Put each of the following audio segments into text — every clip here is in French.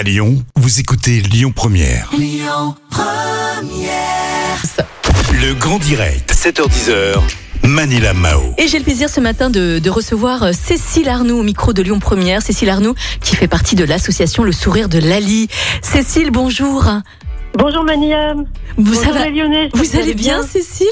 À Lyon, vous écoutez Lyon Première. Le grand direct, 7h10h. Manila Mao. Et j'ai le plaisir ce matin de, de recevoir euh, Cécile Arnoux au micro de Lyon Première. Cécile Arnoux qui fait partie de l'association Le Sourire de Lali. Cécile, bonjour. Bonjour Maniam. Vous, Bonjour va- Lyonnais. vous allez bien, Cécile?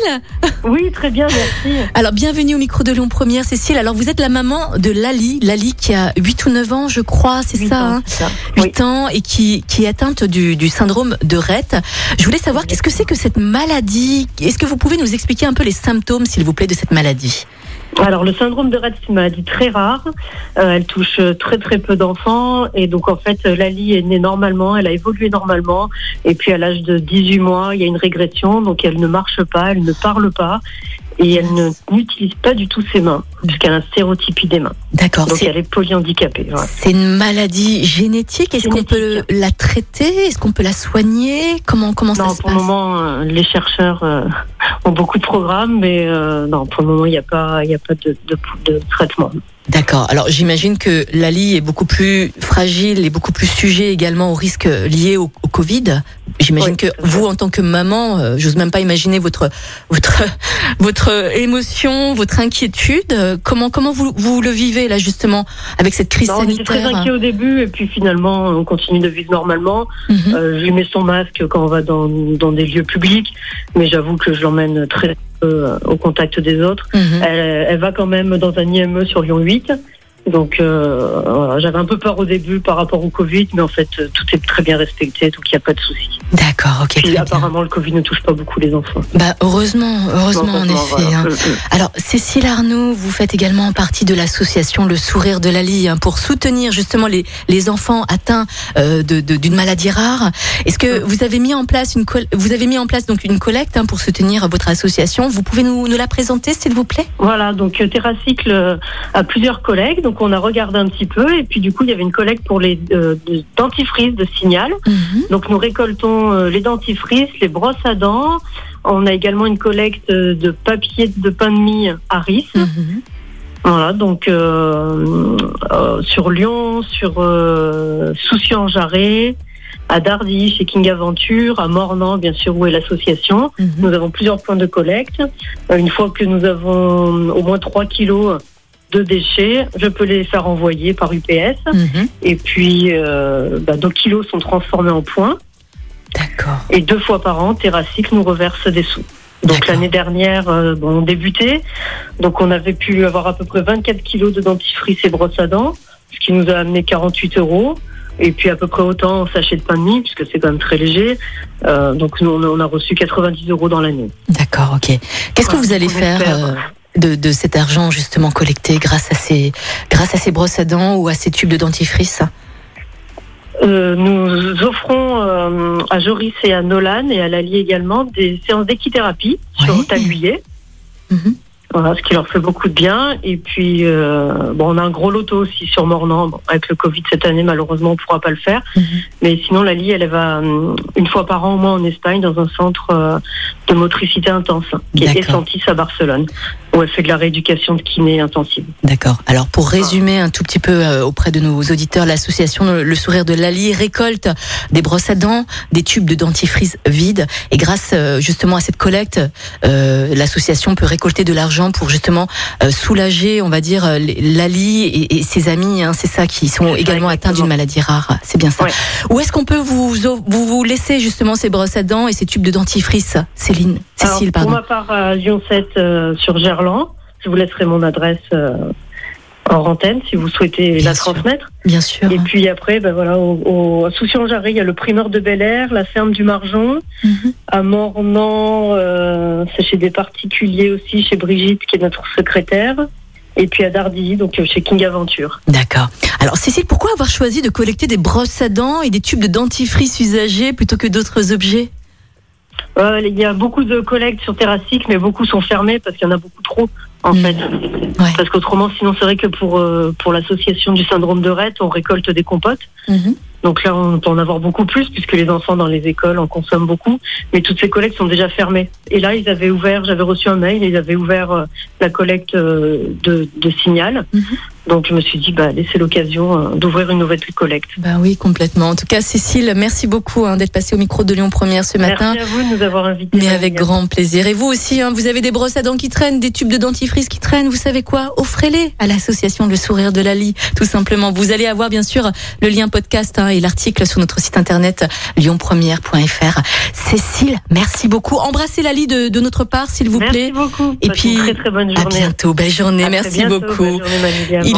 Oui, très bien, merci. Alors, bienvenue au micro de Lyon Première, Cécile. Alors, vous êtes la maman de Lali. Lali qui a 8 ou 9 ans, je crois, c'est ça, ans, hein ça. 8 ans et qui, qui est atteinte du, du syndrome de Rett. Je voulais savoir qu'est-ce que c'est que cette maladie? Est-ce que vous pouvez nous expliquer un peu les symptômes, s'il vous plaît, de cette maladie? Alors, le syndrome de Rett, c'est une maladie très rare. Euh, elle touche euh, très très peu d'enfants. Et donc, en fait, euh, Lali est née normalement, elle a évolué normalement. Et puis, à l'âge de 18 mois, il y a une régression. Donc, elle ne marche pas, elle ne parle pas. Et elle n'utilise pas du tout ses mains, puisqu'elle a stéréotypie des mains. D'accord. Donc, elle est polyhandicapée. C'est une maladie génétique. Est-ce qu'on peut la traiter? Est-ce qu'on peut la soigner? Comment comment ça Non, se pour le passe? moment, les chercheurs euh, beaucoup de programmes, mais euh, non, pour le moment, il n'y a pas, il a pas de traitement. D'accord. Alors j'imagine que Lali est beaucoup plus fragile et beaucoup plus sujet également aux risques liés au, au Covid. J'imagine Oui, que vous, en tant que maman, euh, j'ose même pas imaginer votre votre votre émotion, votre inquiétude. Comment comment vous vous le vivez là justement avec cette crise Non, on était très sanitaire inquiets au début, et puis finalement, on continue de vivre normalement. Mhm. Euh, je lui mets son masque quand on va dans, dans des lieux publics, mais j'avoue que je l'emmène très peu euh, au contact des autres. Mhm. Elle, elle va quand même dans un IME sur Lyon 8. Donc euh, voilà, j'avais un peu peur au début par rapport au Covid, mais en fait euh, tout est très bien respecté, donc il n'y a pas de souci. D'accord. Ok. Puis Très bien. apparemment le Covid ne touche pas beaucoup les enfants. Bah heureusement, heureusement en effet. voilà. hein. Alors, Cécile Arnaud, vous faites également partie de l'association Le Sourire de Lali hein, pour soutenir justement les, les enfants atteints euh, de- de- d'une maladie rare. Est-ce que vous avez mis en place une vous avez mis en place donc une collecte hein, pour soutenir votre association? Vous pouvez nous, nous la présenter, s'il vous plaît? Voilà, donc euh, Terracycle euh, a plusieurs collègues, donc on a regardé un petit peu, et puis du coup il y avait une collecte pour les euh, de- dentifrices de Signal. Donc nous récoltons euh, les dentifrices, les brosses à dents. On a également une collecte euh, de papier de pain de mie à Ris. Mhm. Voilà, donc euh, euh, sur Lyon, sur euh, Soucy-en-Jarret, à Dardy, chez King Aventure, à Mornan, bien sûr, où est l'association. Mhm. Nous avons plusieurs points de collecte. Une fois que nous avons au moins 3 kilos de déchets, je peux les faire envoyer par UPS. Mhm. Et puis, bah, nos kilos sont transformés en points. D'accord. Et deux fois par an, Terracycle nous reverse des sous. Donc l'année dernière, euh, bon, on débutait. Donc on avait pu avoir à peu près 24 kilos de dentifrice et brosse à dents, ce qui nous a amené 48 euros. Et puis à peu près autant en sachet de pain de mie, puisque c'est quand même très léger. Euh, donc nous, on a- reçu 90 euros dans l'année. D'accord, ok. Qu'est-ce que vous allez faire euh, de, de cet argent justement collecté grâce à ces grâce à ces brosses à dents ou à ces tubes de dentifrice Euh, nous offrons euh, à Joris et à Nolan et à Lali également des séances d'équithérapie sur. Taguillet. Mhm. Voilà, ce qui leur fait beaucoup de bien. Et puis, euh, bon, on a un gros loto aussi sur Mornan. Bon, avec le Covid cette année, malheureusement, on ne pourra pas le faire. Mhm. Mais sinon, Lali, elle, va une fois par an au moins en Espagne dans un centre de motricité intense, hein, qui est. Essentis à Barcelone, fait de la rééducation de kiné intensive. D'accord. Alors pour résumer un tout petit peu euh, auprès de nos auditeurs, l'association Le Sourire de Lali récolte des brosses à dents, des tubes de dentifrice vides, et grâce euh, justement à cette collecte, euh, l'association peut récolter de l'argent pour justement soulager, on va dire, Lali et, et ses amis. hein, c'est ça qui sont ça, également atteints d'une maladie rare. C'est bien ça. Ouais. Où est-ce qu'on peut vous, vous vous laisser justement ces brosses à dents et ces tubes de dentifrice, Céline, Cécile, Alors, pardon. Pour ma part, à Lyon 7 euh, sur Gerland, je vous laisserai mon adresse euh, en antenne si vous souhaitez Bien la sûr. transmettre. Bien sûr. Et puis après, ben voilà, au, Soucy-en-Jarret, il y a le primeur de Bel Air, la ferme du Marjon. Mhm. À Mornan, euh, c'est chez des particuliers aussi, chez Brigitte, qui est notre secrétaire. Et puis à Dardy, donc euh, chez King Aventure. D'accord. Alors Cécile, pourquoi avoir choisi de collecter des brosses à dents et des tubes de dentifrice usagés plutôt que d'autres objets? Euh, il y a beaucoup de collectes sur Terracycle, mais beaucoup sont fermés parce qu'il y en a beaucoup trop, en Mm. fait. Ouais. Parce qu'autrement, sinon, c'est vrai que pour, euh, pour l'association du syndrome de Rett, on récolte des compotes. Donc là, on peut en avoir beaucoup plus puisque les enfants dans les écoles en consomment beaucoup. Mais toutes ces collectes sont déjà fermées. Et là, ils avaient ouvert, j'avais reçu un mail, ils avaient ouvert euh, la collecte de, de signal. Mhm. Donc je me suis dit, bah, laissez l'occasion euh, d'ouvrir une nouvelle collecte. Bah oui, complètement. En tout cas, Cécile, merci beaucoup hein, d'être passée au micro de Lyon Première ce matin. Merci à vous de nous avoir invités. Mais avec grand plaisir. Et vous aussi, hein, vous avez des brosses à dents qui traînent, des tubes de dentifrice qui traînent. Vous savez quoi? Offrez-les à l'association Le Sourire de Lali, tout simplement. Vous allez avoir bien sûr le lien podcast hein, et l'article sur notre site internet lyonpremière.fr. Cécile, merci beaucoup. Embrassez Lali de, de notre part, s'il vous plaît. Merci beaucoup. Et puis, très très bonne journée. à bientôt. Belle journée. À merci bientôt. beaucoup. Journée.